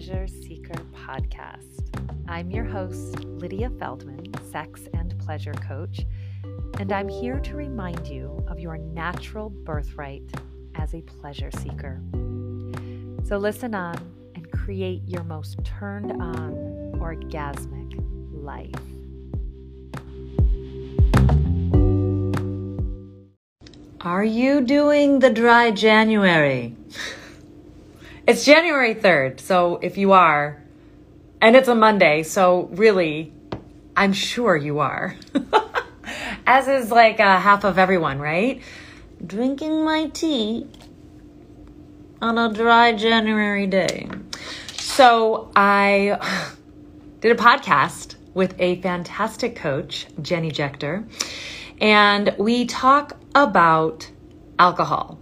Pleasure Seeker podcast. I'm your host, Lydia Feldman, sex and pleasure coach, and I'm here to remind you of your natural birthright as a pleasure seeker. So listen on and create your most turned on, orgasmic life. Are you doing the dry January? It's January 3rd, so if you are, and it's a Monday, so really, I'm sure you are. As is like uh, half of everyone, right? Drinking my tea on a dry January day. So I did a podcast with a fantastic coach, Jennie Juechter, and we talk about alcohol.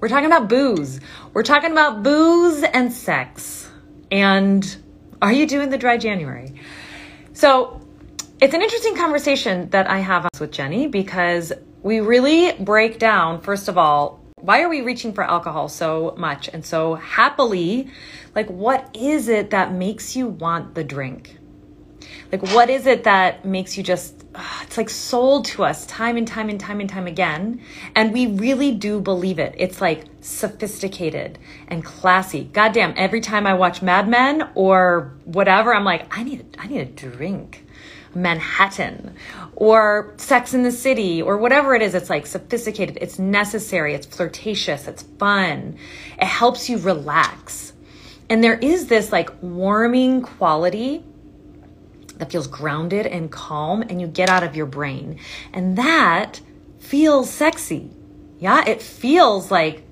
We're talking about booze. We're talking about booze and sex. And are you doing the dry January? So it's an interesting conversation that I have with Jennie because we really break down, first of all, why are we reaching for alcohol so much and so happily? Like, what is it that makes you want the drink? Like, what is it that makes you just, uh, it's like sold to us time and time and time and time again. And we really do believe it. It's like sophisticated and classy. Goddamn, every time I watch Mad Men or whatever, I'm like, I need, I need a drink. Manhattan or Sex in the City or whatever it is. It's like sophisticated. It's necessary. It's flirtatious. It's fun. It helps you relax. And there is this like warming quality that feels grounded and calm and you get out of your brain. And that feels sexy. Yeah, it feels like,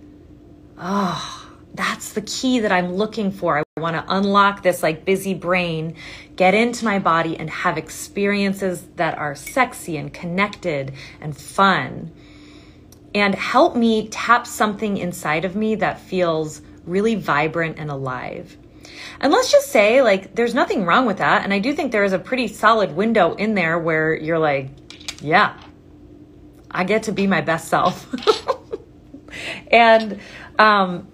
oh, that's the key that I'm looking for. I want to unlock this like busy brain, get into my body and have experiences that are sexy and connected and fun. And help me tap something inside of me that feels really vibrant and alive. And let's just say, like, there's nothing wrong with that. And I do think there is a pretty solid window in there where you're like, yeah, I get to be my best self. and, um,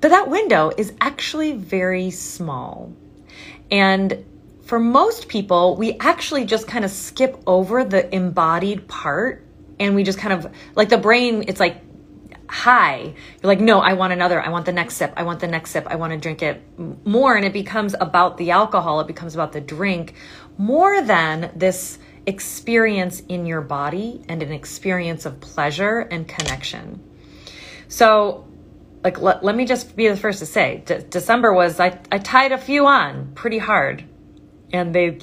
but that window is actually very small. And for most people, we actually just kind of skip over the embodied part and we just kind of like the brain, it's like high. You're like, no, I want another. I want the next sip. I want the next sip. I want to drink it more. And it becomes about the alcohol. It becomes about the drink more than this experience in your body and an experience of pleasure and connection. So, like, let, let me just be the first to say De- December was, I, I tied a few on pretty hard and they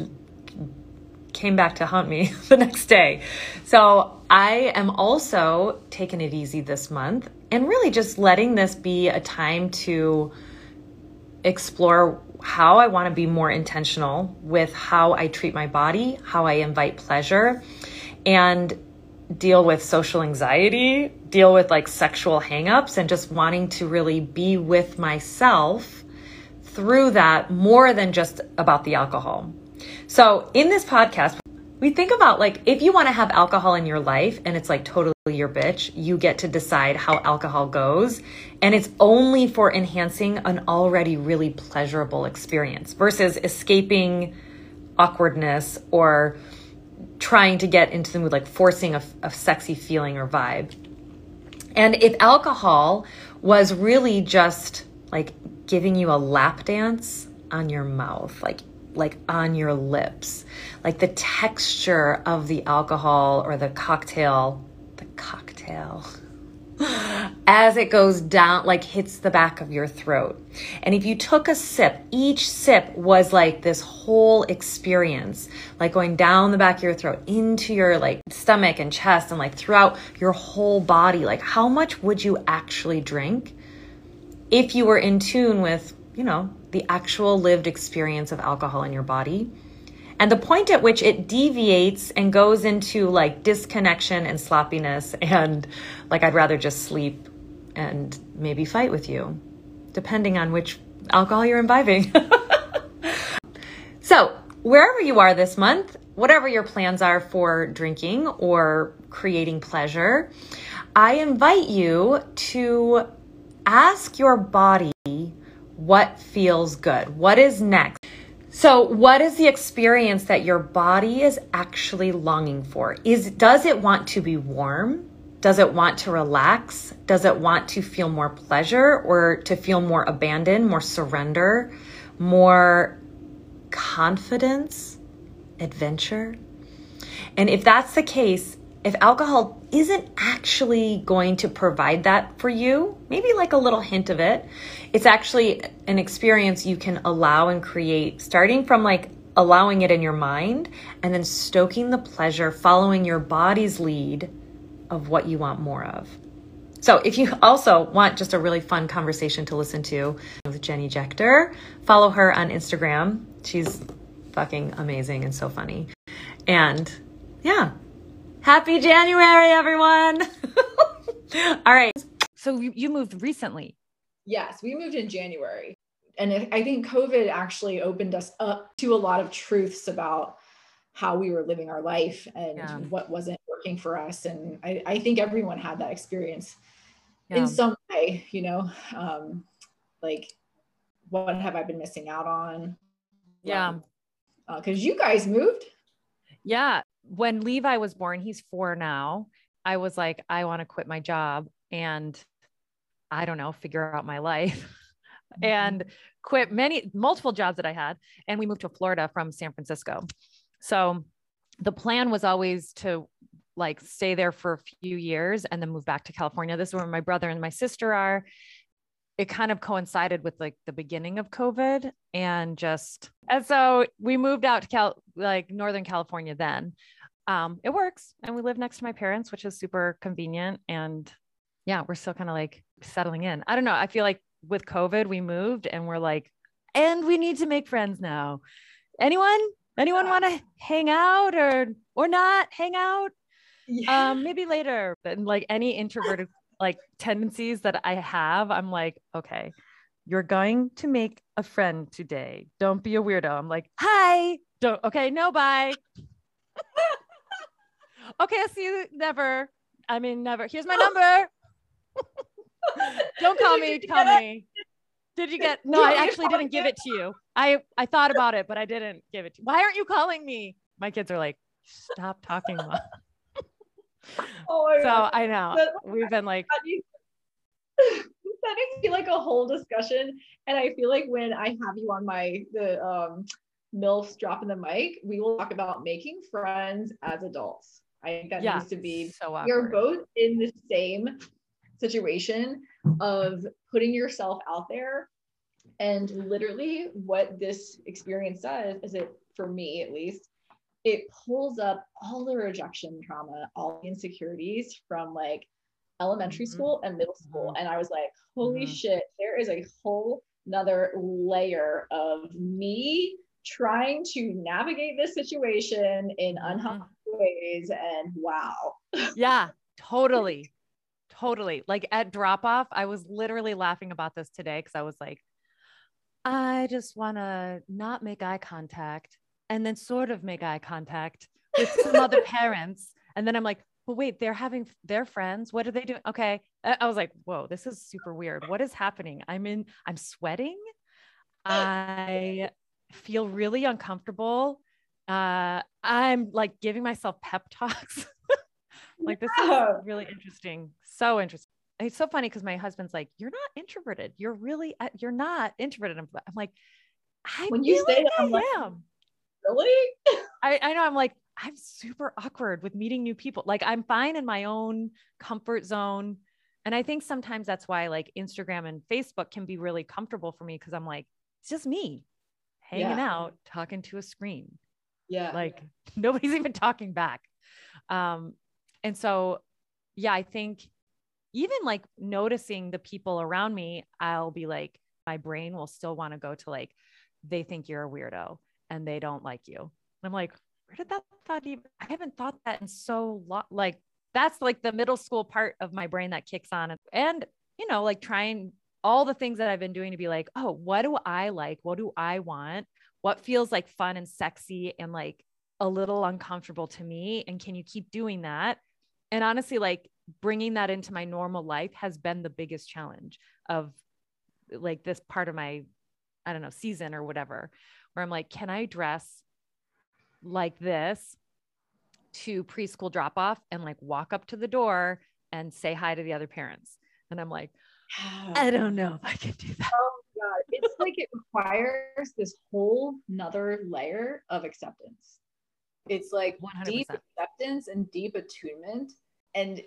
came back to haunt me the next day. So I am also taking it easy this month and really just letting this be a time to explore how I want to be more intentional with how I treat my body, how I invite pleasure, and deal with social anxiety, deal with like sexual hangups, and just wanting to really be with myself through that more than just about the alcohol. So, in this podcast, we think about like if you want to have alcohol in your life and it's like totally your bitch, you get to decide how alcohol goes. And it's only for enhancing an already really pleasurable experience versus escaping awkwardness or trying to get into the mood, like forcing a, a sexy feeling or vibe. And if alcohol was really just like giving you a lap dance on your mouth, like like on your lips, like the texture of the alcohol or the cocktail, the cocktail, as it goes down, like hits the back of your throat. And if you took a sip, each sip was like this whole experience, like going down the back of your throat into your like stomach and chest and like throughout your whole body. Like, how much would you actually drink if you were in tune with, you know, the actual lived experience of alcohol in your body and the point at which it deviates and goes into like disconnection and sloppiness and like I'd rather just sleep and maybe fight with you, depending on which alcohol you're imbibing. so, wherever you are this month, whatever your plans are for drinking or creating pleasure, I invite you to ask your body what feels good? What is next? So, what is the experience that your body is actually longing for? Is does it want to be warm? Does it want to relax? Does it want to feel more pleasure or to feel more abandon, more surrender, more confidence, adventure? And if that's the case, if alcohol isn't actually going to provide that for you, maybe like a little hint of it, it's actually an experience you can allow and create starting from like allowing it in your mind and then stoking the pleasure, following your body's lead of what you want more of. So, if you also want just a really fun conversation to listen to with Jennie Juechter, follow her on Instagram. She's fucking amazing and so funny. And yeah, Happy January, everyone. All right. So you moved recently. Yes, we moved in January. And I think COVID actually opened us up to a lot of truths about how we were living our life and yeah. what wasn't working for us. And I, I think everyone had that experience yeah. in some way, you know, um, like what have I been missing out on? Yeah. Because uh, you guys moved. Yeah when Levi was born, he's four now. I was like, I want to quit my job and I don't know, figure out my life mm-hmm. and quit many, multiple jobs that I had. And we moved to Florida from San Francisco. So the plan was always to like stay there for a few years and then move back to California. This is where my brother and my sister are it kind of coincided with like the beginning of COVID and just, and so we moved out to Cal, like Northern California then. Um, it works. And we live next to my parents, which is super convenient. And yeah, we're still kind of like settling in. I don't know. I feel like with COVID, we moved and we're like, and we need to make friends now. Anyone? Anyone want to hang out or or not hang out? Yeah. Um, maybe later. But like any introverted like tendencies that I have, I'm like, okay, you're going to make a friend today. Don't be a weirdo. I'm like, hi. Don't okay, no, bye. okay, I'll see you never. I mean, never. Here's my number. Don't call me. Call me. Did you get? No, I actually didn't give it to you. I I thought about it, but I didn't give it to you. Why aren't you calling me? My kids are like, stop talking, mom. Oh so God. I know we've been like that be like a whole discussion. And I feel like when I have you on my the um MILFs dropping the mic, we will talk about making friends as adults. I think that yeah, needs to be so awkward. you're both in the same situation of putting yourself out there. And literally what this experience does is it for me at least it pulls up all the rejection trauma, all the insecurities from like elementary mm-hmm. school and middle school. Mm-hmm. And I was like, holy mm-hmm. shit, there is a whole another layer of me trying to navigate this situation in mm-hmm. ways. And wow. yeah, totally. Totally. Like at drop off, I was literally laughing about this today because I was like, I just want to not make eye contact and then sort of make eye contact with some other parents. And then I'm like, but wait, they're having their friends. What are they doing? Okay. I was like, whoa, this is super weird. What is happening? I'm in, I'm sweating. I feel really uncomfortable. Uh, I'm like giving myself pep talks. like, this is really interesting. So interesting. It's so funny because my husband's like, You're not introverted. You're really, uh, you're not introverted. I'm, like, I when you say that, I'm like, am really? I, I know. I'm like, I'm super awkward with meeting new people. Like, I'm fine in my own comfort zone. And I think sometimes that's why like Instagram and Facebook can be really comfortable for me because I'm like, it's just me hanging yeah. out, talking to a screen. Yeah. Like nobody's even talking back. Um, and so, yeah, I think even like noticing the people around me, I'll be like, my brain will still want to go to like, they think you're a weirdo and they don't like you. And I'm like, where did that thought even? I haven't thought that in so long. Like that's like the middle school part of my brain that kicks on, and you know, like trying all the things that I've been doing to be like, oh, what do I like? What do I want? What feels like fun and sexy and like a little uncomfortable to me? And can you keep doing that? And honestly, like bringing that into my normal life has been the biggest challenge of like this part of my I don't know, season or whatever, where I'm like, can I dress like this to preschool drop off and like walk up to the door and say hi to the other parents? And I'm like, I don't know if I can do that. Oh god, it's like it requires this whole nother layer of acceptance. It's like 100%. deep acceptance and deep attunement and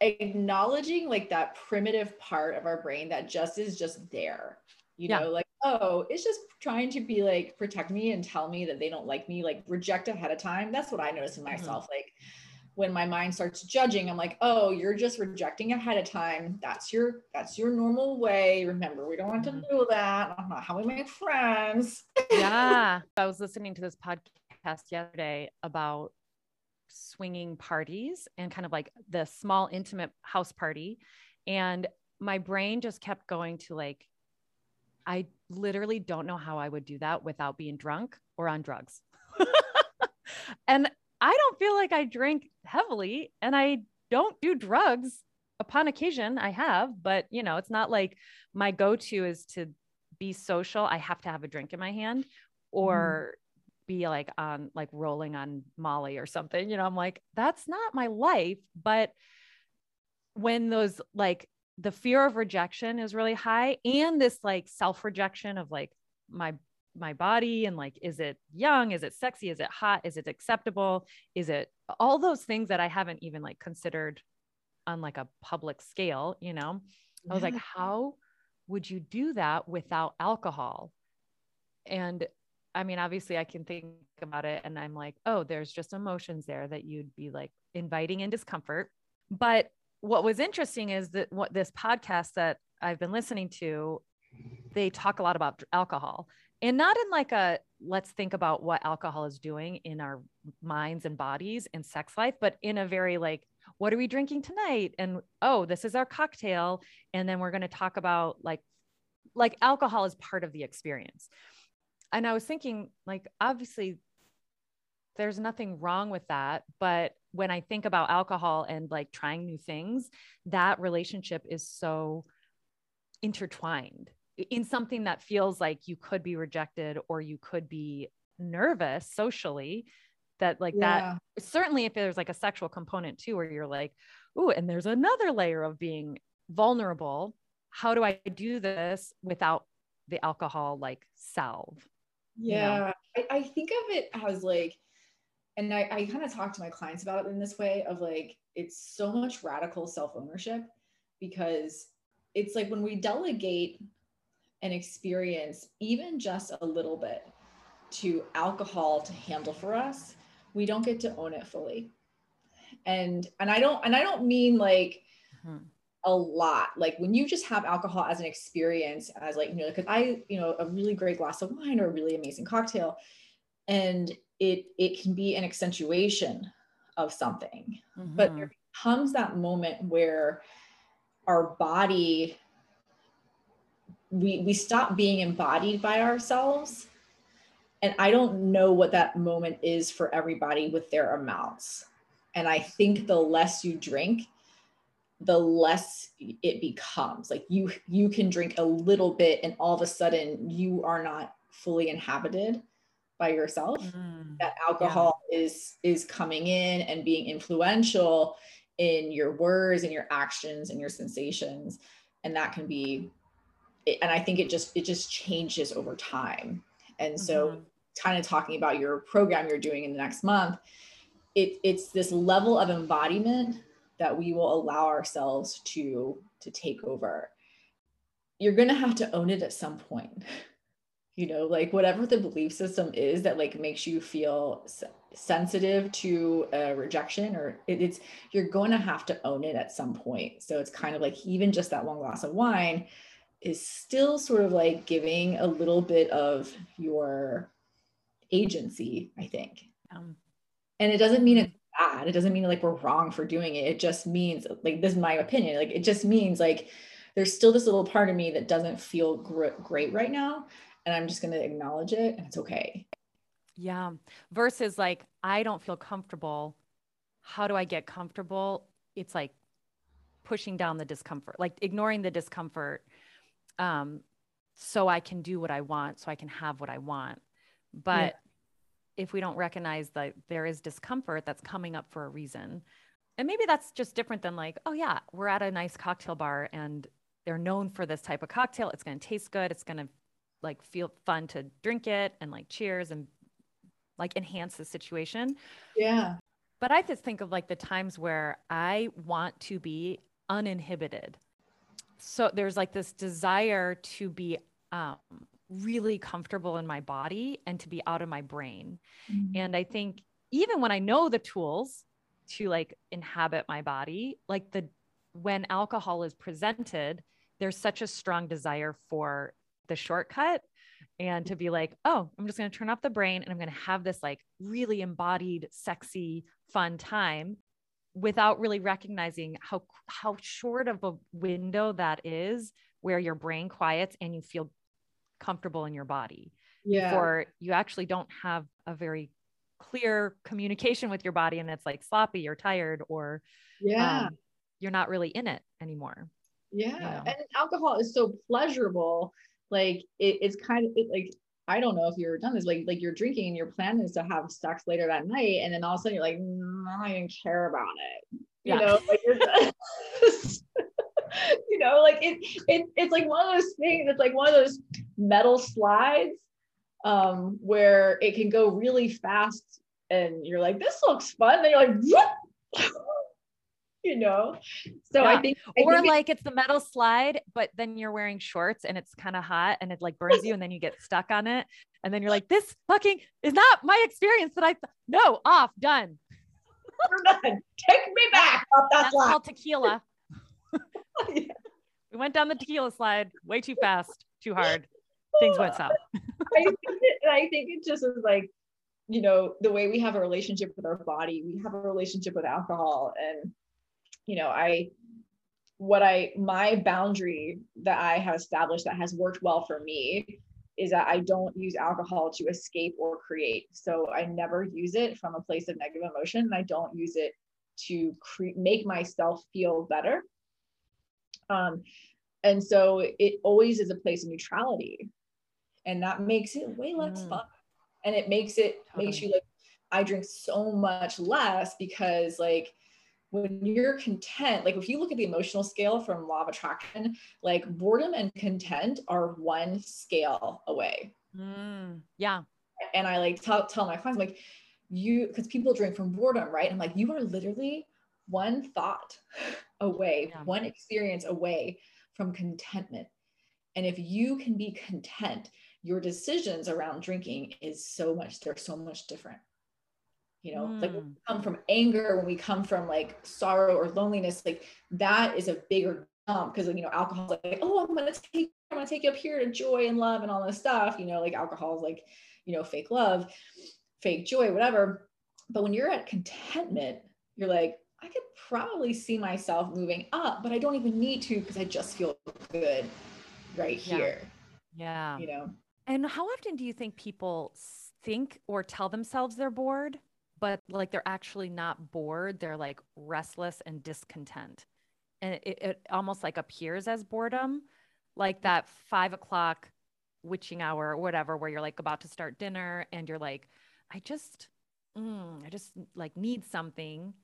acknowledging like that primitive part of our brain that just is just there. You Yeah. know, like, oh, it's just trying to be like protect me and tell me that they don't like me, like reject ahead of time. That's what I notice in Mhm. myself. Like when my mind starts judging, I'm like, oh, you're just rejecting ahead of time. That's your that's your normal way. Remember, we don't want to do that. That's not how we make friends. yeah. I was listening to this podcast yesterday about swinging parties and kind of like the small intimate house party. And my brain just kept going to like, I literally don't know how I would do that without being drunk or on drugs. and I don't feel like I drink heavily and I don't do drugs upon occasion. I have, but you know, it's not like my go to is to be social. I have to have a drink in my hand mm-hmm. or be like on like rolling on Molly or something. You know, I'm like, that's not my life. But when those like the fear of rejection is really high and this like self rejection of like my my body and like is it young? Is it sexy? Is it hot? Is it acceptable? Is it all those things that i haven't even like considered on like a public scale you know? I was like how would you do that without alcohol? And i mean obviously i can think about it and i'm like oh there's just emotions there that you'd be like inviting in discomfort. But what was interesting is that what this podcast that i've been listening to they talk a lot about alcohol and not in like a let's think about what alcohol is doing in our minds and bodies and sex life but in a very like what are we drinking tonight? And oh this is our cocktail. And then we're going to talk about like like alcohol is part of the experience. And i was thinking like obviously there's nothing wrong with that. But when i think about alcohol and like trying new things that relationship is so intertwined in something that feels like you could be rejected or you could be nervous socially that like that certainly if there's like a sexual component too where you're like ooh and there's another layer of being vulnerable. How do i do this without the alcohol like salve? You know? Yeah, I, I think of it as like, and I, I kind of talk to my clients about it in this way of like, it's so much radical self ownership because it's like when we delegate an experience, even just a little bit, to alcohol to handle for us, we don't get to own it fully. And and I don't and I don't mean like Mhm. a lot like when you just have alcohol as an experience as like you know because i you know a really great glass of wine or a really amazing cocktail and it it can be an accentuation of something. But Mhm. there comes that moment where our body we we stop being embodied by ourselves. And i don't know what that moment is for everybody with their amounts. And i think the less you drink the less it becomes. Like you you can drink a little bit and all of a sudden you are not fully inhabited by yourself Mm. that alcohol is is coming in and being influential in your words and your actions and your sensations and that can be and i think it just it just changes over time and so Mhm. kind of talking about your program you're doing in the next month it, it's this level of embodiment that we will allow ourselves to to take over you're going to have to own it at some point you know like whatever the belief system is that like makes you feel sensitive to a rejection or it, it's you're going to have to own it at some point. So it's kind of like even just that one glass of wine is still sort of like giving a little bit of your agency i think. Um, and it doesn't mean it's bad. It doesn't mean like we're wrong for doing it. It just means like this is my opinion. Like it just means like there's still this little part of me that doesn't feel gr- great right now and i'm just going to acknowledge it and it's okay Yeah. Versus like, I don't feel comfortable. How do I get comfortable? It's like pushing down the discomfort, like ignoring the discomfort. Um, so I can do what I want, so I can have what I want. But yeah. if we don't recognize that there is discomfort that's coming up for a reason, and maybe that's just different than like, oh yeah, we're at a nice cocktail bar and they're known for this type of cocktail. It's going to taste good. It's going to like feel fun to drink it and like cheers and like enhance the situation. Yeah. But I just think of like the times where I want to be uninhibited. So there's like this desire to be um, really comfortable in my body and to be out of my brain. Mm-hmm. And I think even when I know the tools to like inhabit my body, like the when alcohol is presented, there's such a strong desire for the shortcut and to be like, oh, I'm just going to turn off the brain and I'm going to have this like really embodied, sexy, fun time without really recognizing how how short of a window that is where your brain quiets and you feel comfortable in your body. Yeah. Or you actually don't have a very clear communication with your body and it's like sloppy or tired or yeah um, you're not really in it anymore yeah you know? and alcohol is so pleasurable like it, it's kind of it, like I don't know if you've ever done this, like like you're drinking and your plan is to have sex later that night, and then all of a sudden you're like, mm, I don't even care about it. You yeah. know, like you're you know, like it, it it's like one of those things, it's like one of those metal slides um where it can go really fast and you're like, this looks fun. And then you're like, you know so yeah. i think I or think like it's the metal slide but then you're wearing shorts and it's kind of hot and it like burns you and then you get stuck on it and then you're like this fucking is not my experience that i th- no off done take me back off that that's slide. called tequila yeah. we went down the tequila slide way too fast too hard things went south I, think it, I think it just is like you know the way we have a relationship with our body we have a relationship with alcohol and you know, I, what I, my boundary that I have established that has worked well for me is that I don't use alcohol to escape or create. So I never use it from a place of negative emotion. And I don't use it to cre- make myself feel better. Um, and so it always is a place of neutrality. And that makes it way less mm. fun. And it makes it, totally. makes you like, I drink so much less because like when you're content, like if you look at the emotional scale from law of attraction, like boredom and content are one scale away. Mm, yeah. And I like tell, tell my clients, I'm like, you, because people drink from boredom, right? I'm like, you are literally one thought away, yeah. one experience away from contentment. And if you can be content, your decisions around drinking is so much, they're so much different you know mm. like we come from anger when we come from like sorrow or loneliness like that is a bigger jump because you know alcohol's like oh i'm gonna take i'm gonna take you up here to joy and love and all this stuff you know like alcohol is like you know fake love fake joy whatever. But when you're at contentment you're like i could probably see myself moving up but i don't even need to because i just feel good right here. Yeah. yeah you know? And how often do you think people think or tell themselves they're bored but like they're actually not bored. They're like restless and discontent. And it, it almost like appears as boredom like that five o'clock witching hour or whatever where you're like about to start dinner and you're like i just mm, i just like need something.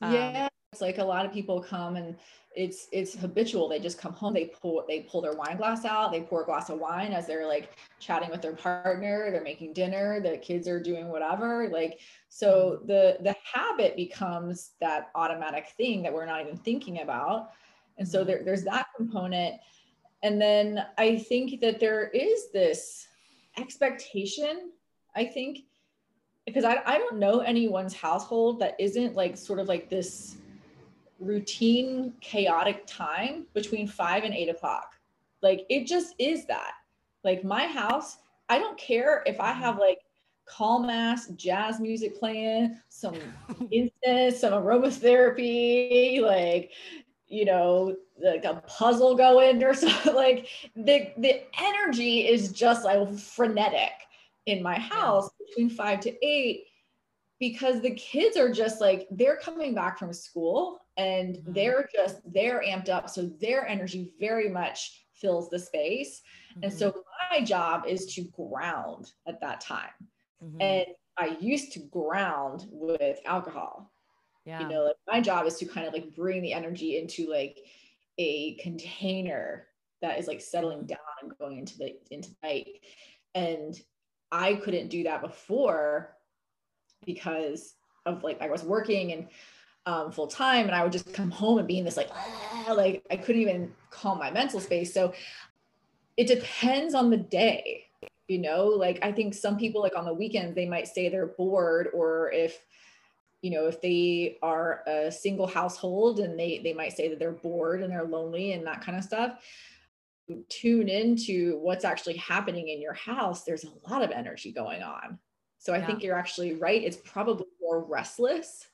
Yeah. um, it's like a lot of people come and it's it's habitual they just come home they pull they pull their wine glass out they pour a glass of wine as they're like chatting with their partner they're making dinner the kids are doing whatever like so mm-hmm. the the habit becomes that automatic thing that we're not even thinking about and so mm-hmm. there, there's that component and then i think that there is this expectation i think because I, I don't know anyone's household that isn't like sort of like this routine chaotic time between five and eight o'clock. Like it just is that. Like my house i don't care if i have like calm ass jazz music playing some incense some aromatherapy like you know like a puzzle going or something like the the energy is just like frenetic in my house between five to eight because the kids are just like they're coming back from school and mm-hmm. they're just they're amped up so their energy very much fills the space. Mm-hmm. And so my job is to ground at that time. Mm-hmm. And I used to ground with alcohol. Yeah. You know, like my job is to kind of like bring the energy into like a container that is like settling down and going into the into night. And I couldn't do that before because of like I was working and um, full time, and I would just come home and be in this like ah, like I couldn't even calm my mental space. So it depends on the day, you know. Like I think some people like on the weekends they might say they're bored, or if you know if they are a single household and they they might say that they're bored and they're lonely and that kind of stuff tune into what's actually happening in your house there's a lot of energy going on so i yeah. think you're actually right it's probably more restless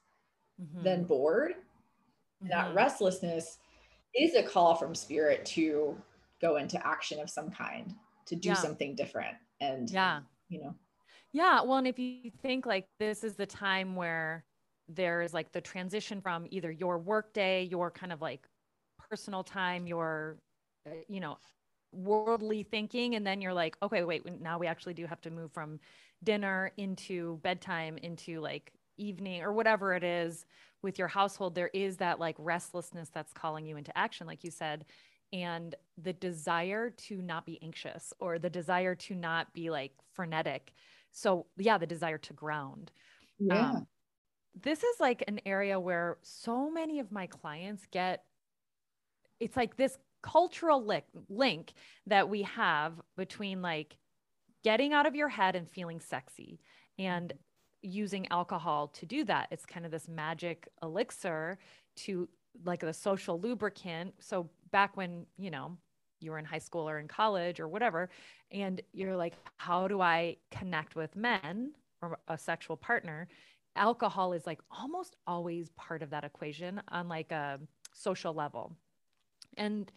mm-hmm. than bored mm-hmm. that restlessness is a call from spirit to go into action of some kind to do yeah. something different and yeah you know yeah well and if you think like this is the time where there's like the transition from either your work day your kind of like personal time your uh, you know worldly thinking and then you're like okay wait now we actually do have to move from dinner into bedtime into like evening or whatever it is with your household there is that like restlessness that's calling you into action like you said and the desire to not be anxious or the desire to not be like frenetic. So yeah the desire to ground. Yeah. Um, this is like an area where so many of my clients get it's like this cultural li- link that we have between like getting out of your head and feeling sexy and using alcohol to do that. It's kind of this magic elixir to like the social lubricant. So back when you know you were in high school or in college or whatever and you're like how do i connect with men or a sexual partner? Alcohol is like almost always part of that equation on like a social level. And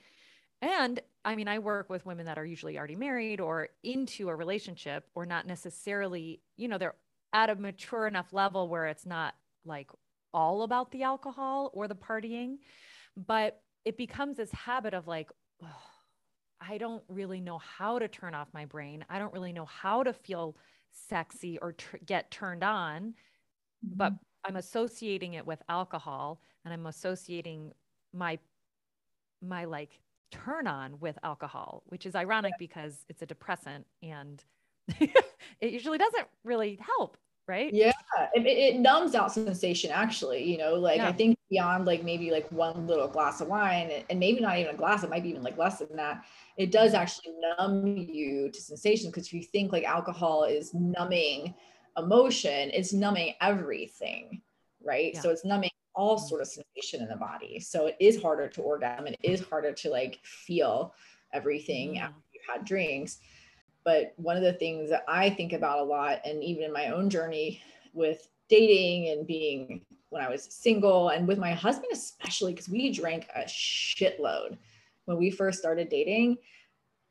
and I mean, I work with women that are usually already married or into a relationship or not necessarily, you know, they're at a mature enough level where it's not like all about the alcohol or the partying, but it becomes this habit of like, oh, I don't really know how to turn off my brain. I don't really know how to feel sexy or tr- get turned on but mm-hmm. I'm associating it with alcohol and I'm associating my my like turn on with alcohol, which is ironic yeah. because it's a depressant and it usually doesn't really help, right? Yeah, it, it numbs out sensation actually, you know, like yeah. I think beyond like maybe like one little glass of wine and maybe not even a glass, it might be even like less than that. It does mm-hmm. actually numb you to sensation because if you think like alcohol is numbing emotion it's numbing everything right yeah. so it's numbing all mm-hmm. sort of sensation in the body so it is harder to orgasm it is harder to like feel everything mm-hmm. after you've had drinks but one of the things that i think about a lot and even in my own journey with dating and being when i was single and with my husband especially because we drank a shitload when we first started dating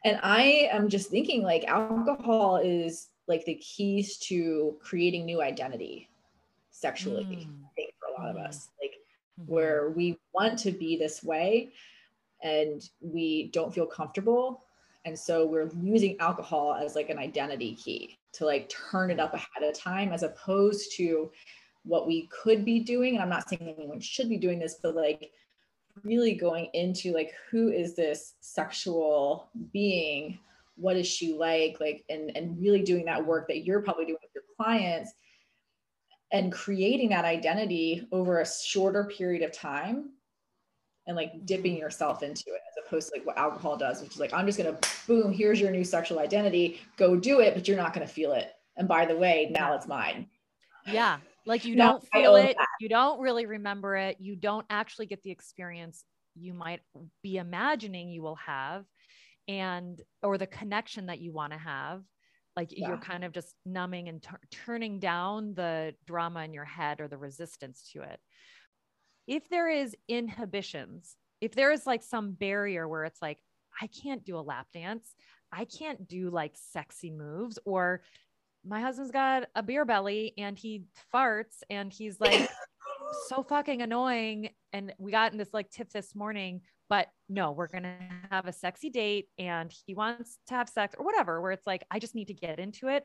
and i am just thinking like alcohol is like the keys to creating new identity sexually mm. i think for a lot of us like mm-hmm. where we want to be this way and we don't feel comfortable and so we're using alcohol as like an identity key to like turn it up ahead of time as opposed to what we could be doing. And i'm not saying anyone should be doing this but like really going into like who is this sexual being? What is she like? Like and and really doing that work that you're probably doing with your clients and creating that identity over a shorter period of time and like dipping mm-hmm. yourself into it as opposed to like what alcohol does which is like i'm just going to boom here's your new sexual identity go do it but you're not going to feel it. And by the way now it's mine. Yeah. Like you don't feel it. that. you don't really remember it. You don't actually get the experience you might be imagining you will have and or the connection that you want to have. Like yeah. you're kind of just numbing and t- turning down the drama in your head or the resistance to it if there is inhibitions if there is like some barrier where it's like i can't do a lap dance i can't do like sexy moves or my husband's got a beer belly and he farts and he's like so fucking annoying. And we got in this like tip this morning, but no, we're going to have a sexy date and he wants to have sex or whatever, where it's like, I just need to get into it.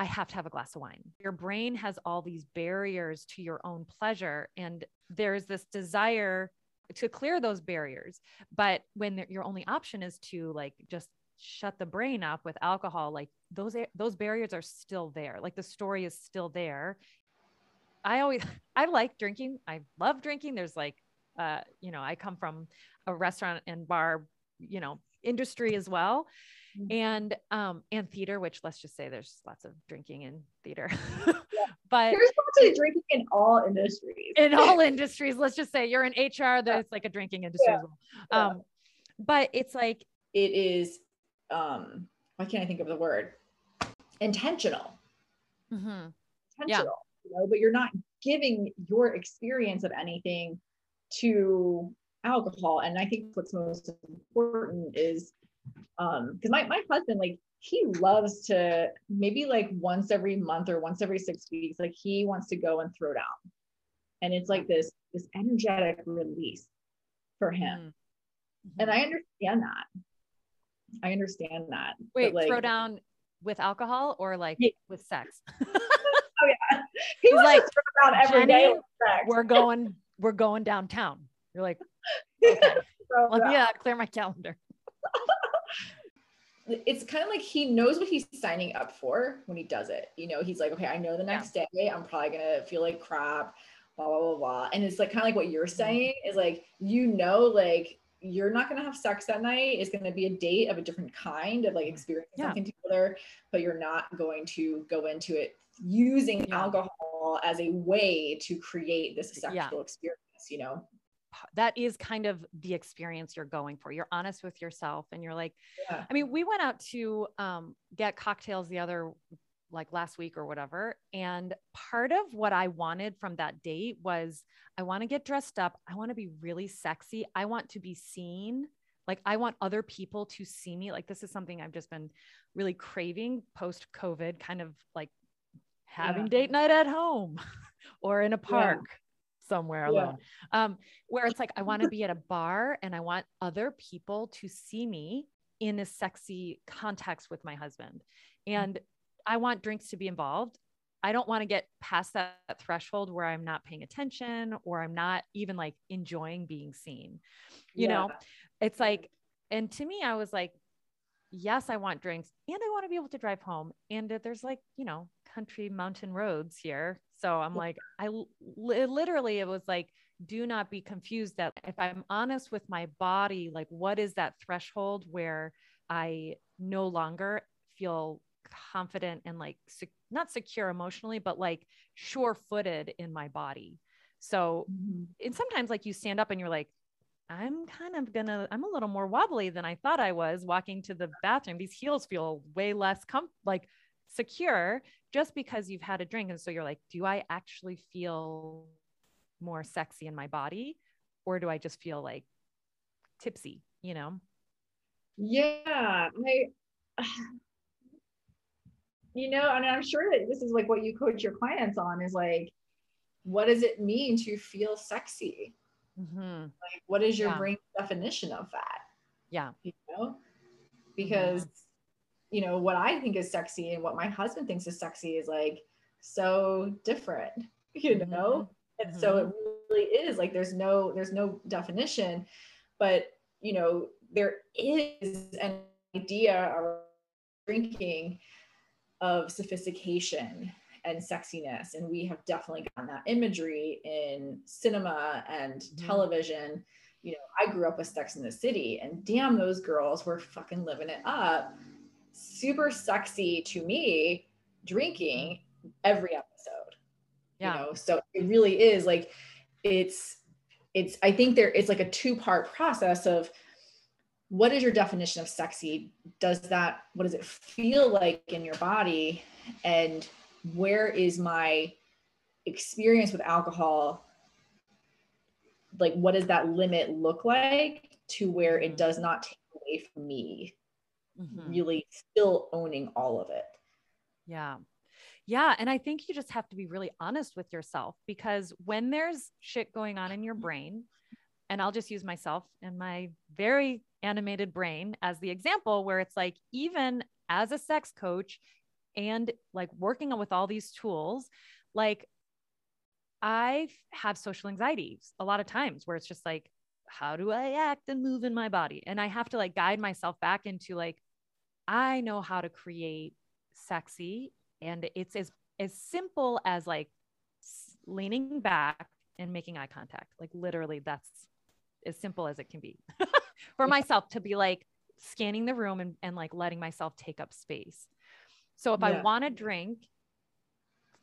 I have to have a glass of wine. Your brain has all these barriers to your own pleasure. And there's this desire to clear those barriers. But when your only option is to like just shut the brain up with alcohol, like those, those barriers are still there. Like the story is still there. I always, I like drinking. I love drinking. There's like, uh, you know, I come from a restaurant and bar, you know, industry as well. Mm-hmm. And um and theater, which let's just say there's lots of drinking in theater. but there's lots of drinking in all industries. In all industries, let's just say you're in HR, there's like a drinking industry yeah. well. Um, but it's like it is um why can't I think of the word? Intentional. Mm-hmm. Intentional, yeah. you know, but you're not giving your experience of anything to alcohol. And I think what's most important is um because my, my husband like he loves to maybe like once every month or once every six weeks like he wants to go and throw down. And it's like this this energetic release for him. Mm-hmm. and i understand that. I understand that wait like, throw down with alcohol or like yeah. with sex? Oh yeah. He was like throw down every day we're going we're going downtown. You're like okay. let me uh, clear my calendar it's kind of like he knows what he's signing up for when he does it. You know, he's like, okay, I know the next yeah. day I'm probably gonna feel like crap, blah blah blah blah. And it's like kind of like what you're mm-hmm. saying is like, you know, like you're not gonna have sex that night. It's gonna be a date of a different kind of like mm-hmm. experiencing yeah. something together, but you're not going to go into it using yeah. alcohol as a way to create this sexual experience. You know that is kind of the experience you're going for. You're honest with yourself and you're like, yeah. I mean, we went out to um, get cocktails the other like last week or whatever. And part of what I wanted from that date was I want to get dressed up. I want to be really sexy. I want to be seen. Like, I want other people to see me. Like, this is something I've just been really craving post COVID, kind of like having yeah. date night at home or in a park. Yeah somewhere alone. Um, where it's like, I want to be at a bar and I want other people to see me in a sexy context with my husband. And I want drinks to be involved. I don't want to get past that, that threshold where I'm not paying attention or I'm not even like enjoying being seen. You yeah. know, it's like, and to me, I was like, yes, I want drinks and I want to be able to drive home. And there's like, you know, country mountain roads here. So I'm like, I literally, it was like, do not be confused that if I'm honest with my body, like, what is that threshold where I no longer feel confident and like, sec- not secure emotionally, but like sure footed in my body. So, mm-hmm. and sometimes like you stand up and you're like, I'm kind of gonna, I'm a little more wobbly than I thought I was walking to the bathroom. These heels feel way less com like secure just because you've had a drink. And so you're like, do I actually feel more sexy in my body? Or do I just feel like tipsy, you know? Yeah. I, you know, and I'm sure that this is like what you coach your clients on is like, what does it mean to feel sexy? Mm-hmm. Like, what is your yeah. brain definition of that? Yeah. You know, because, mm-hmm. You know, what I think is sexy and what my husband thinks is sexy is like so different, you mm-hmm. know? And so it mm-hmm. really is like there's no, there's no definition, but, you know, there is an idea around drinking of sophistication and sexiness. And we have definitely gotten that imagery in cinema and mm-hmm. television. You know, I grew up with Sex in the City, and damn, those girls were fucking living it up. Super sexy to me, drinking every episode. Yeah. You know, so it really is like it's it's I think there it's like a two-part process of what is your definition of sexy? Does that what does it feel like in your body? And where is my experience with alcohol like what does that limit look like to where it mm-hmm. does not take away from me mm-hmm. really still owning all of it yeah Yeah. And I think you just have to be really honest with yourself because when there's shit going on in your brain, and I'll just use myself and my very animated brain as the example, where it's like, even as a sex coach and like working with all these tools, like I have social anxieties a lot of times where it's just like, how do I act and move in my body? And I have to like guide myself back into like, I know how to create sexy. And it's as, as simple as like leaning back and making eye contact. Like literally, that's as simple as it can be for myself to be like scanning the room and, and like letting myself take up space. So if yeah. I want to drink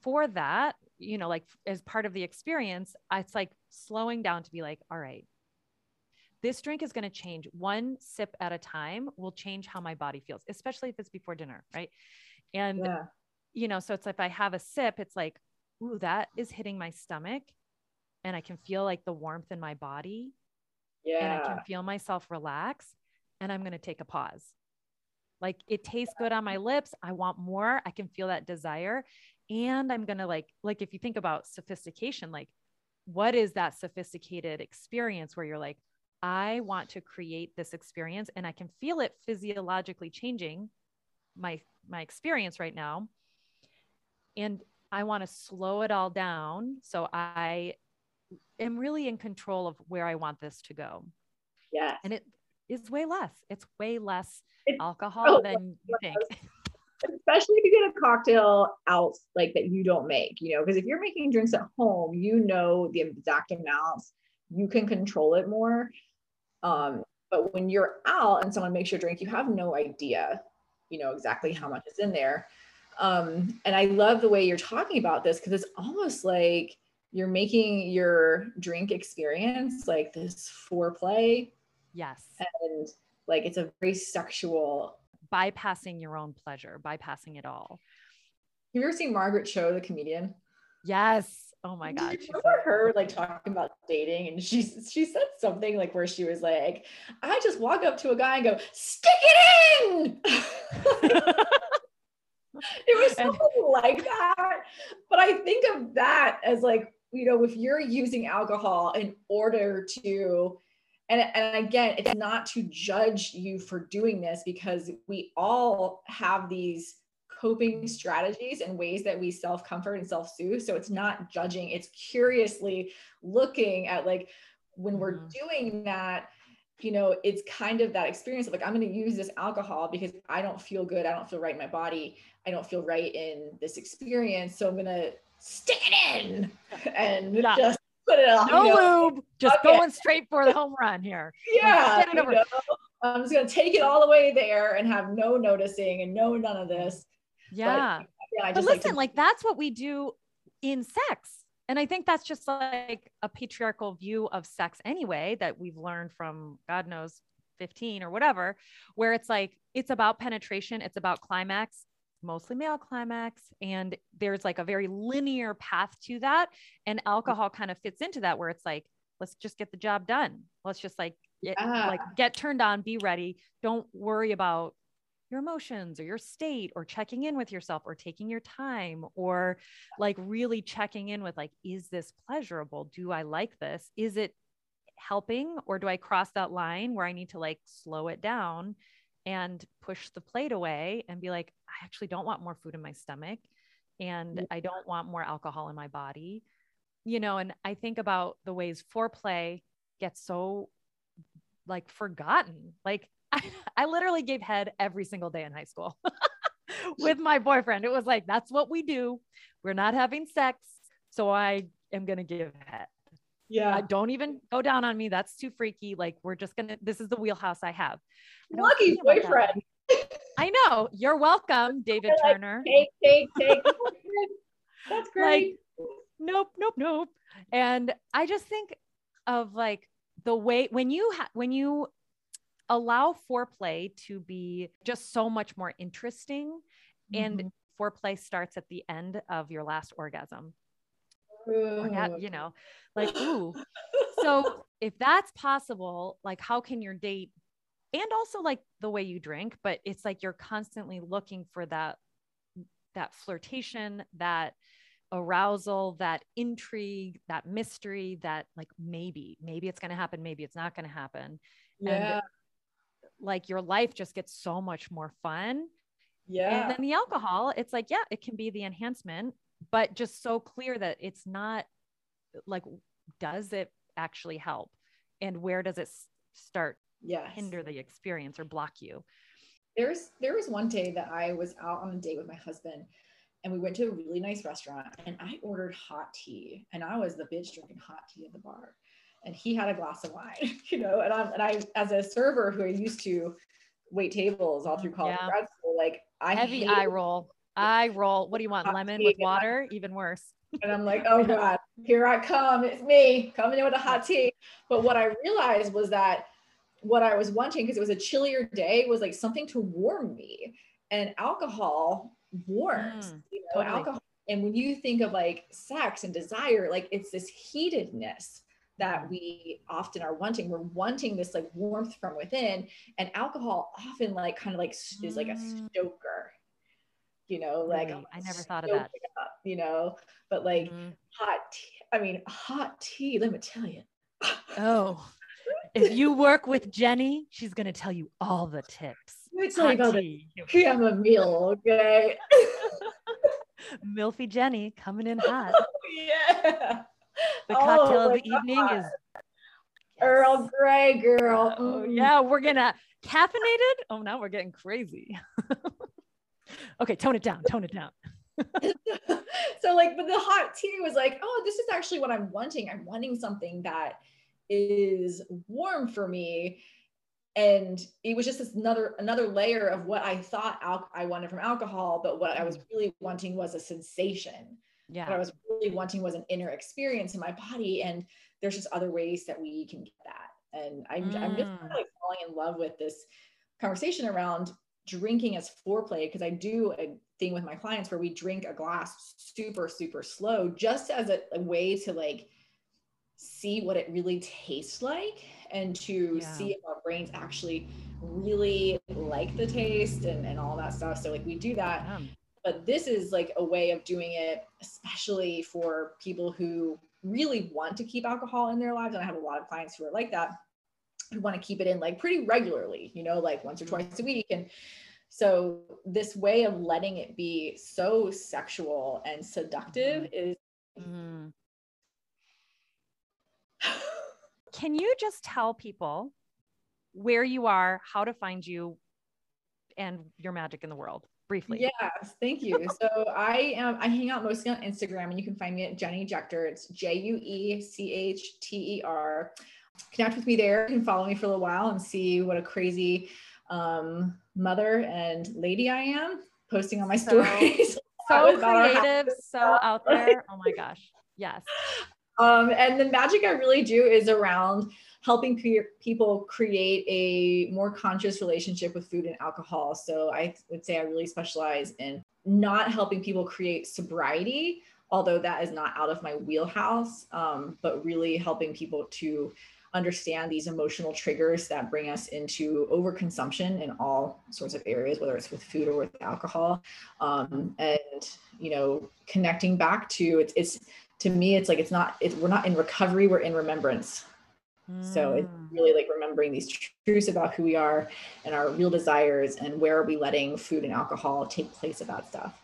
for that, you know, like as part of the experience, it's like slowing down to be like, all right, this drink is going to change one sip at a time will change how my body feels, especially if it's before dinner. Right. And, yeah. you know, so it's like if I have a sip, it's like, ooh, that is hitting my stomach and I can feel like the warmth in my body. Yeah. And I can feel myself relax and I'm going to take a pause. Like it tastes good on my lips. I want more. I can feel that desire. And I'm going to like, like if you think about sophistication, like what is that sophisticated experience where you're like, I want to create this experience and I can feel it physiologically changing my my experience right now. And I want to slow it all down so I am really in control of where I want this to go. Yeah. And it is way less. It's way less it's alcohol than you think. Especially if you get a cocktail out like that you don't make, you know, because if you're making drinks at home, you know the exact amounts, you can control it more. Um, but when you're out and someone makes your drink, you have no idea, you know, exactly how much is in there. Um, and I love the way you're talking about this because it's almost like you're making your drink experience like this foreplay. Yes. And like it's a very sexual bypassing your own pleasure, bypassing it all. Have you ever seen Margaret Cho, the comedian? Yes. Oh my god. Did you remember her like talking about dating and she she said something like where she was like, I just walk up to a guy and go, stick it in. it was something like that. But I think of that as like, you know, if you're using alcohol in order to and, and again, it's not to judge you for doing this because we all have these coping strategies and ways that we self comfort and self soothe. So it's not judging, it's curiously looking at like when we're mm-hmm. doing that, you know, it's kind of that experience of like, I'm going to use this alcohol because I don't feel good. I don't feel right in my body. I don't feel right in this experience. So I'm going to stick it in and yeah. just put it on. No you know? lube, just okay. going straight for the home run here. Yeah. I'm just going to take it all the way there and have no noticing and no none of this. Yeah. But, yeah, but listen, like, like that's what we do in sex. And I think that's just like a patriarchal view of sex anyway, that we've learned from God knows 15 or whatever, where it's like, it's about penetration, it's about climax, mostly male climax. And there's like a very linear path to that. And alcohol kind of fits into that, where it's like, let's just get the job done. Let's just like, get, yeah. like get turned on, be ready. Don't worry about your emotions or your state or checking in with yourself or taking your time or like really checking in with like is this pleasurable? Do i like this? Is it helping or do i cross that line where i need to like slow it down and push the plate away and be like i actually don't want more food in my stomach and i don't want more alcohol in my body you know and i think about the ways foreplay gets so like forgotten like I, I literally gave head every single day in high school with my boyfriend. It was like, that's what we do. We're not having sex. So I am going to give head. Yeah. Uh, don't even go down on me. That's too freaky. Like, we're just going to, this is the wheelhouse I have. I Lucky boyfriend. I know. You're welcome, David like, Turner. Take, take, take. That's great. Like, nope, nope, nope. And I just think of like the way when you ha- when you allow foreplay to be just so much more interesting. Mm-hmm. And foreplay starts at the end of your last orgasm. You know, like, ooh. so if that's possible, like, how can your date and also like the way you drink, but it's like you're constantly looking for that that flirtation, that arousal, that intrigue, that mystery, that like maybe, maybe it's going to happen, maybe it's not going to happen. Yeah. And like your life just gets so much more fun. yeah. And then the alcohol, it's like, yeah, it can be the enhancement, but just so clear that it's not like, does it actually help? And where does it start yes. hinder the experience or block you? There's there was one day that I was out on a date with my husband and we went to a really nice restaurant and I ordered hot tea and I was the bitch drinking hot tea at the bar. And he had a glass of wine, you know, and I'm and I as a server who I used to wait tables all through college Yeah. grad school, like I Heavy eye roll. Eye roll. What do you want? Lemon with water? Even worse. And I'm like, oh God, here I come. It's me coming in with a hot tea. But what I realized was that what I was wanting, because it was a chillier day, was like something to warm me. And alcohol warms, Mm, you know, totally. alcohol. And when you think of like sex and desire, like it's this heatedness Mm. That we often are wanting. We're wanting this like warmth from within. And alcohol often like kind of like s- is like a Mm. stoker, you know, like Really? I never thought of that. up, you know, but like Mhm. hot tea. I mean, hot tea, let me tell you. Oh, if you work with Jennie, she's going to tell you all the tips. Tell you about the chamomile, okay? Milfy Jennie coming in hot. yeah. The Oh cocktail of my the evening God. is Earl Grey girl. Oh, Mm. yeah, we're gonna caffeinated. Oh, now we're getting crazy. okay, tone it down. Tone it down. so like but the hot tea was like oh this is actually what i'm wanting i'm wanting something that is warm for me and it was just this another another layer of what i thought al- i wanted from alcohol but what i was really wanting was a sensation what i was really wanting was an inner experience in my body and there's just other ways that we can get that and i'm, I'm just kind Mm. of like falling in love with this conversation around drinking as foreplay because i do a thing with my clients where we drink a glass super super slow just as a, a way to like see what it really tastes like and to Yeah. see if our brains actually really like the taste and, and all that stuff so like we do that Yum. But this is like a way of doing it especially for people who really want to keep alcohol in their lives and i have a lot of clients who are like that who want to keep it in like pretty regularly you know like once or twice a week and so this way of letting it be so sexual and seductive is Mhm. Can you just tell people where you are, how to find you, and your magic in the world briefly? Yes, thank you. So I am I hang out mostly on Instagram and you can find me at Jennie Juechter. It's J U E C H T E R. Connect with me there. You can follow me for a little while and see what a crazy um, mother and lady I am posting on my So- stories. So creative, so out there. Oh my gosh. Yes. Um, and the magic I really do is around helping pe- people create a more conscious relationship with food and alcohol. So I would say I really specialize in not helping people create sobriety, although that is not out of my wheelhouse, um, but really helping people to understand these emotional triggers that bring us into overconsumption in all sorts of areas, whether it's with food or with alcohol. Um, and, you know, connecting back to it's, it's, to me, it's like, it's not, it's, we're not in recovery, we're in remembrance. So it's really like remembering these truths about who we are and our real desires and where are we letting food and alcohol take place of that stuff.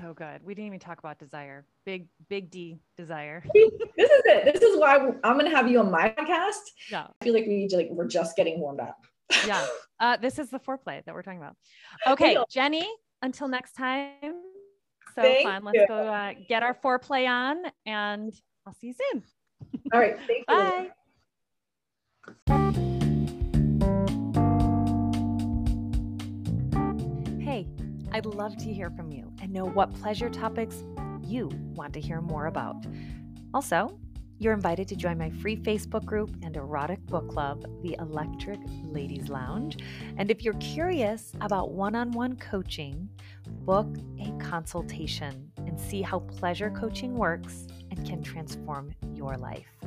so good. We didn't even talk about desire. Big, big D desire. This is it. This is why I'm going to have you on my podcast. Yeah. I feel like we need to like, we're just getting warmed up. Yeah. Uh, this is the foreplay that we're talking about. Okay, Jennie, until next time. So Thank fun. Let's you. go uh, get our foreplay on and I'll see you soon. All right. Thank you. I'd love to hear from you and know what pleasure topics you want to hear more about. Also, you're invited to join my free Facebook group and erotic book club, the Electric Ladies Lounge. And if you're curious about one on one coaching, book a consultation and see how pleasure coaching works and can transform your life.